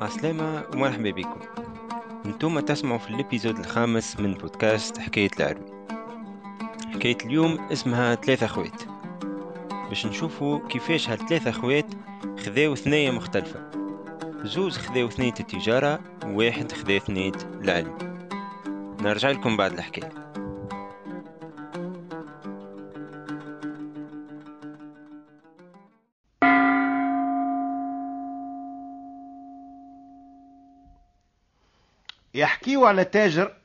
عسلامة ومرحبا بكم. أنتم تسمعوا في الإبيزود الخامس من بودكاست حكاية العربي حكاية اليوم اسمها ثلاثة أخوات. باش نشوفوا كيفاش هالثلاثة أخوات خذاو ثنية مختلفة. زوز خذاو ثنية التجارة وواحد خذا ثنية العلم نرجع لكم بعد الحكاية. يحكيوا على تاجر؟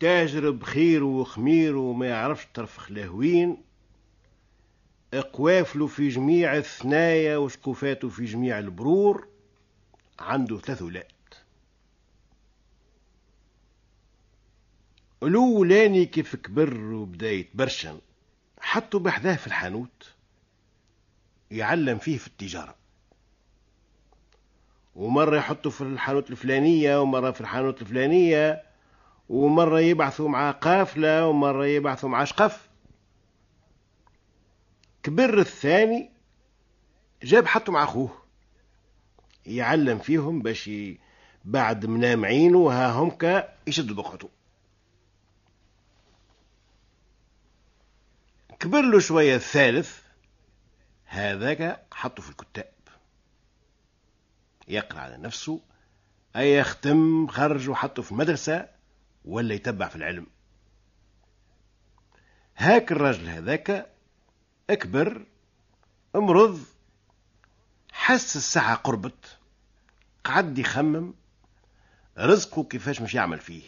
تاجر بخير وخمير وما يعرفش طرف خلاهوين اقوافله في جميع الثنايا وشكوفاته في جميع البرور. عنده ولاد الأولاني كيف كبر وبدا يتبرشن حطوا بحذاه في الحانوت. يعلم فيه في التجارة. ومرة يحطوا في الحانوت الفلانية ومرة في الحانوت الفلانية ومرة يبعثوا مع قافلة ومرة يبعثوا مع شقف. كبر الثاني جاب حطوا مع أخوه. يعلم فيهم باش بعد منام عينه ها همك يشد بقعته. كبر له شوية الثالث هذاك حطه في الكتاب. يقرأ على نفسه أي يختم خرج وحطه في المدرسة ولا يتبع في العلم. هاك الرجل هذاك أكبر امرض حس الساعة قربت قعد يخمم رزقه كيفاش مش يعمل فيه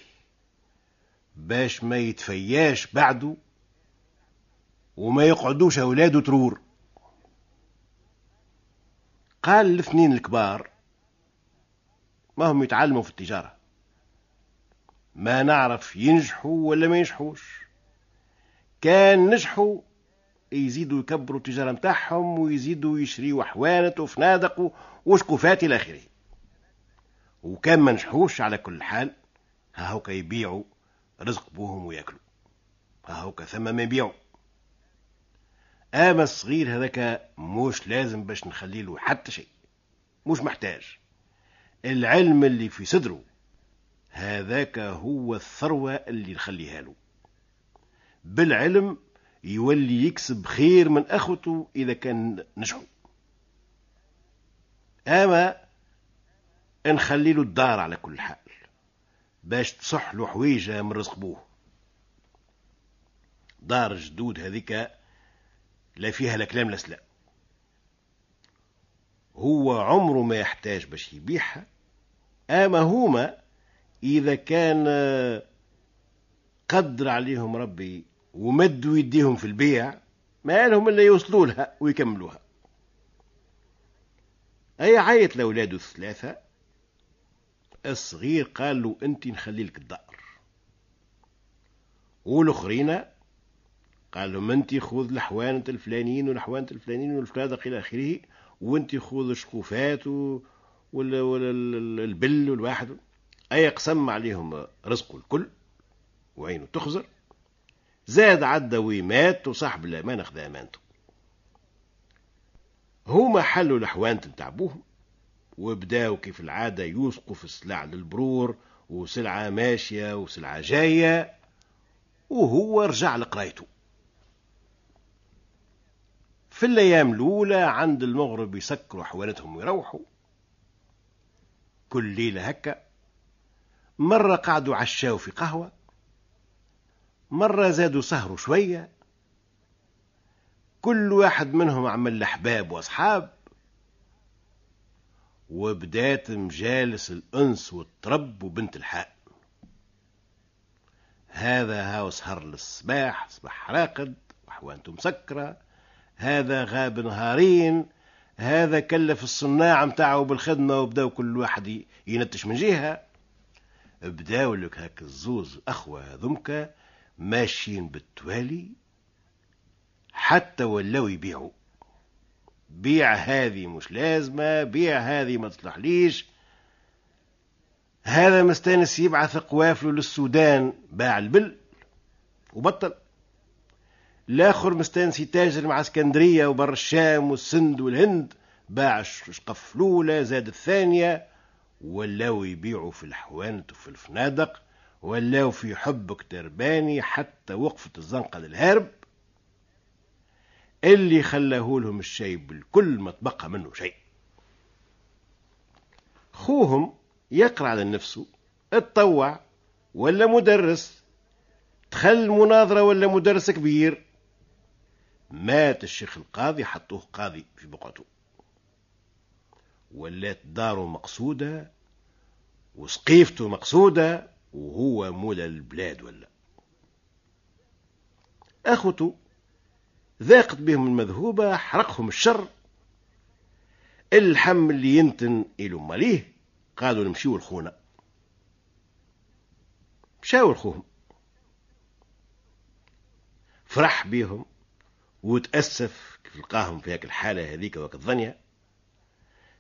باش ما يتفياش بعده وما يقعدوش أولاده ترور. قال الاثنين الكبار ما هم يتعلموا في التجارة. ما نعرف ينجحوا ولا ما ينجحوش. كان نجحوا يزيدوا يكبروا التجارة متاعهم ويزيدوا يشريوا حوانت وفنادق وشكوفات إلى آخره. وكان ما نجحوش على كل حال ها هوكا يبيعوا رزق بوهم ويأكلوا. ها هوكا ثم ما يبيعوا. أما الصغير هذاك مش لازم باش نخلي له حتى شيء. مش محتاج. العلم اللي في صدره. هذاك هو الثروة اللي نخليها له. بالعلم يولي يكسب خير من أخوته إذا كان نجحوا. أما نخلي له الدار على كل حال باش تصح له حويجة من رزق بوه. دار جدود هذيك لا فيها لا كلام لا سلام. هو عمره ما يحتاج باش يبيعها أما هما إذا كان قدر عليهم ربي ومدوا يديهم في البيع ما لهم إلا يوصلوا لها ويكملوها. أي عيط لأولاده الثلاثة؟ الصغير قال له أنت نخلي لك الدار. والأخرين؟ قال لهم أنت خذ الحوانة الفلانيين والحوانة الفلانيين والفرادق إلى آخره وأنت خذ الشكوفات. ولا ولا البل والواحد. أي قسم عليهم رزقه الكل وعينه تخزر. زاد عدى ومات وصاحب الأمانة خذا أمانته هما حلوا الحوانت نتاع بوهم وبداوا كيف العادة يوثقوا في السلع للبرور وسلعة ماشية وسلعة جاية. وهو رجع لقرايته. في الأيام الأولى عند المغرب يسكروا حوانتهم ويروحوا. كل ليلة هكا. مرة قعدوا عشاو في قهوة. مرة زادوا سهروا شوية. كل واحد منهم عمل أحباب وأصحاب. وبدات مجالس الأنس والطرب وبنت الحاء. هذا هاو سهر للصباح صباح راقد وحوانته مسكرة. هذا غاب نهارين هذا كلف الصناع متاعه بالخدمة وبداو كل واحد ينتش من جهة. بداو لك هاك الزوز أخوة هذمك ماشيين بالتوالي حتى ولاو يبيعوا. بيع هذه مش لازمة بيع هذه ما تصلحليش. هذا مستانس يبعث قوافله للسودان باع البل وبطل. الآخر مستانس يتاجر مع اسكندرية وبر الشام والسند والهند. باع شقف الأولى زاد الثانية. ولاو يبيعوا في الحوانت وفي الفنادق. ولاو في حبك ترباني حتى وقفت الزنقة للهرب. اللي خلاه لهم الشيء بالكل ما تبقى منه شيء. خوهم يقرأ على نفسه اتطوع ولا مدرس. دخل مناظرة ولا مدرس كبير. مات الشيخ القاضي حطوه قاضي في بقعته. ولات داره مقصودة وسقيفته مقصودة وهو مولى البلاد ولا. أخوته ذاقت بهم المذهوبة حرقهم الشر. الحم اللي ينتن إلو ماليه قالوا نمشيو لخونا. مشاو لخوهم. فرح بيهم. وتأسف كيف لقاهم في هيك الحالة هذيك وقت الظنية.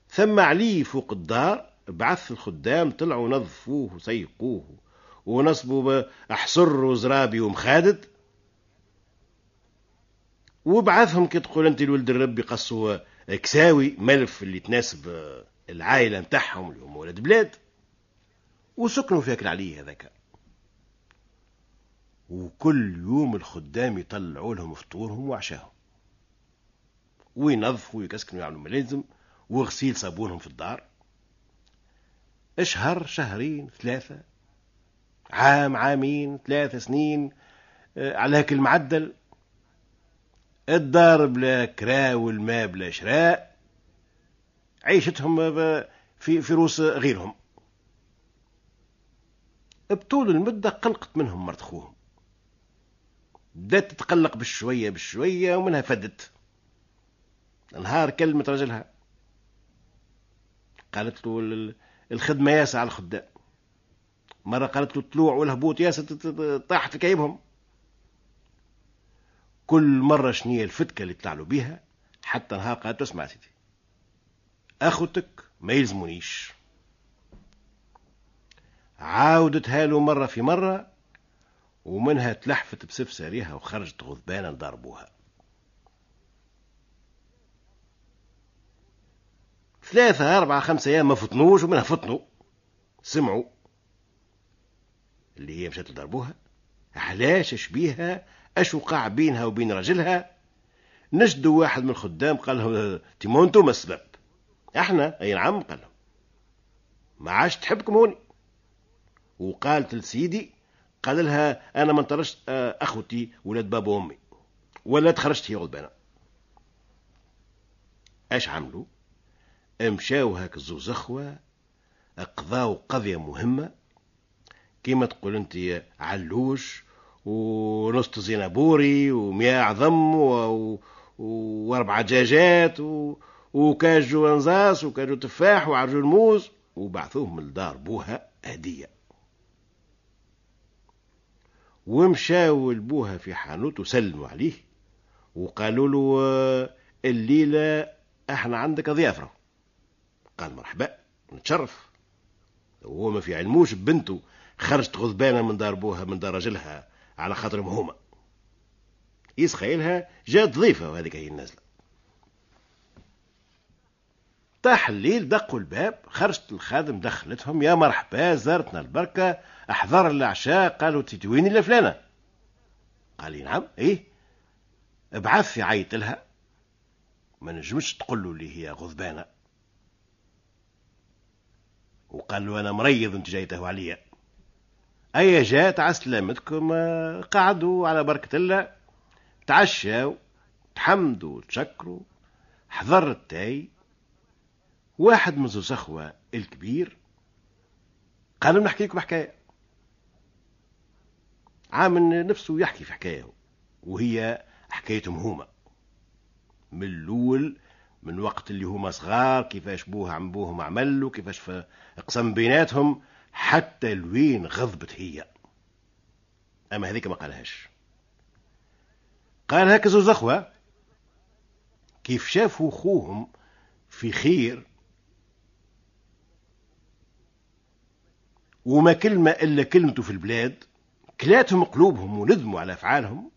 ثم عليه فوق الدار بعث الخدام طلعوا نظفوه وسيقوه ونصبوا أحصر وزرابي ومخادد. وبعثهم كي تقول أنت الولد الرب يقصوا كساوي ملف اللي تناسب العائلة متاعهم اللي هم ولد بلاد. وسكنوا في العليه هذاك. وكل يوم الخدام يطلعوا لهم فطورهم وعشاهم. وينظفوا ويكسكنوا يعملوا ملازم وغسيل صابونهم في الدار. أشهر شهرين ثلاثة عام عامين ثلاثة سنين آه، على هيك المعدل. الدار بلا كراء والماء بلا شراء. عيشتهم في روس غيرهم. بطول المدة قلقت منهم مرت خوهم. بدات تتقلق بالشوية بالشوية ومنها فدت. نهار كلمة رجلها. قالت له الخدمة ياسة على الخدام. مرة قالت له الطلوع والهبوط ياسة طاح في كيبهم. كل مرة شنية الفتكة اللي طلعوا بيها؟ حتى نهار قالت اسمع سيدي أخوتك ما يلزمونيش. عاودتها له مرة في مرة ومنها تلحفت بسف ساريها وخرجت غضبانا ضربوها. ثلاثة أربعة خمسة أيام ما فطنوش ومنها فطنوا سمعوا. اللي هي مشات ضربوها علاش؟ شبيها اش وقع بينها وبين راجلها؟ نجدوا واحد من الخدام قال لهم تيمونتو ما السبب. إحنا أي نعم؟ قال لهم. ما عادش تحبكم هوني. وقالت لسيدي قال لها أنا ما انطرشت آه، أخوتي ولاد بابا وأمي. ولا تخرجت هي غلبانه اش عملوا؟ مشاو هاك الزوز أخوة قضاو قضية مهمة. كيما تقول أنت علوش ونص زينابوري ومياه عظم و... وأربع دجاجات و... وكاجو أنزاس وكاجو تفاح وعرجو الموز. وبعثوهم لدار بوها هدية. ومشاو لبوها في حانوت وسلموا عليه وقالوا له الليلة إحنا عندك ضيافة قال مرحبا نتشرف. هو ما في علموش بنته خرجت غضبانة من دار بوها من دار رجلها على خاطرهم هما. يسخيلها جات ضيفة وهذيك هي النازلة. طاح الليل دقوا الباب خرجت الخادم دخلتهم يا مرحبا زارتنا البركة احضر العشاء قالوا تتوين إلا فلانة قال لي نعم إيه؟ ابعث يعيط لها. ما نجمش تقول له اللي هي غضبانة. وقال له أنا مريض أنت جاي عليا. أي جات على سلامتكم قعدوا على بركة الله. تعشوا تحمدوا تشكروا. حضر التاي. واحد من زوز أخوة الكبير. قال نحكي لكم حكاية. عامل نفسه يحكي في حكاية وهي حكايتهم هما. من الأول من وقت اللي هما صغار كيفاش بوها عم بوهم عمل وكيفاش اقسم بيناتهم حتى لوين غضبت هي. أما هذيك ما قالهاش. قال هكذا زوز أخوة كيف شافوا خوهم في خير وما كلمة إلا كلمته في البلاد كلاتهم قلوبهم وندموا على أفعالهم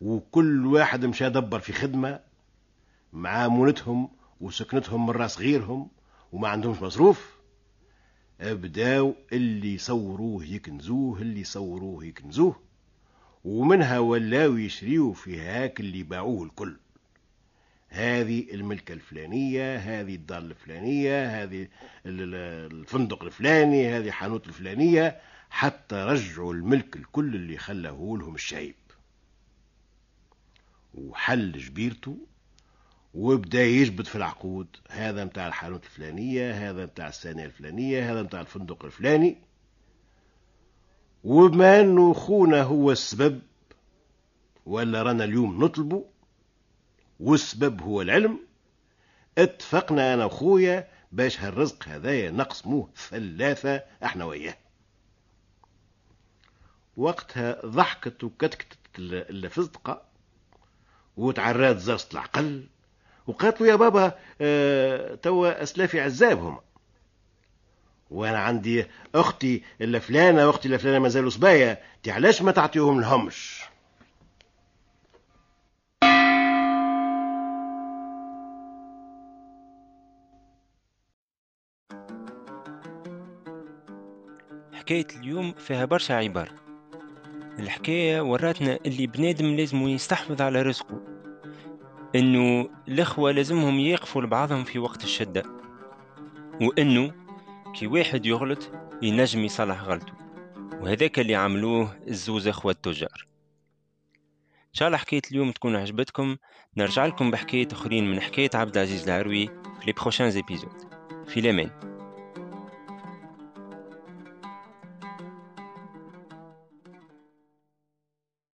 وكل واحد مشى دبر في خدمة مع مونتهم وسكنتهم من راس غيرهم وما عندهمش مصروف. بداو اللي يصوروه يكنزوه اللي يصوروه يكنزوه ومنها ولاو يشريوا في هاك اللي باعوه الكل. هذه الملكة الفلانية هذه الدار الفلانية هذه الفندق الفلاني هذه حانوت الفلانية. حتى رجعوا الملك الكل اللي خلاه لهم الشايب وحل جبيرته وبدأ يجبد في العقود. هذا متاع الحانوت الفلانية هذا متاع الثانية الفلانية هذا متاع الفندق الفلاني. وبما أنه خونا هو السبب ولا رانا اليوم نطلبه والسبب هو العلم اتفقنا أنا وخويا باش هالرزق هذايا نقسموه ثلاثة إحنا وياه وقتها ضحكت وكتكتت الفزدقة وتعرات زازت العقل وقالت له يا بابا آه توا أسلافي عزابهم. وأنا عندي أختي الا فلانة وأختي الا فلانة مازالوا صبايا تي علاش ما تعطيهم لهمش؟ حكاية اليوم فيها برشا عبارة. الحكاية وراتنا اللي بنادم لازم يستحفظ على رزقه. إنه الإخوة لازمهم يقفوا لبعضهم في وقت الشدة. وإنه كي واحد يغلط ينجم يصلح غلطه. وهذاك اللي عملوه الزوز إخوة التجار. إن شاء الله حكاية اليوم تكون عجبتكم. نرجع لكم بحكاية أخرين من حكاية عبد العزيز العروي في لي بروشان زيبيزود في الامان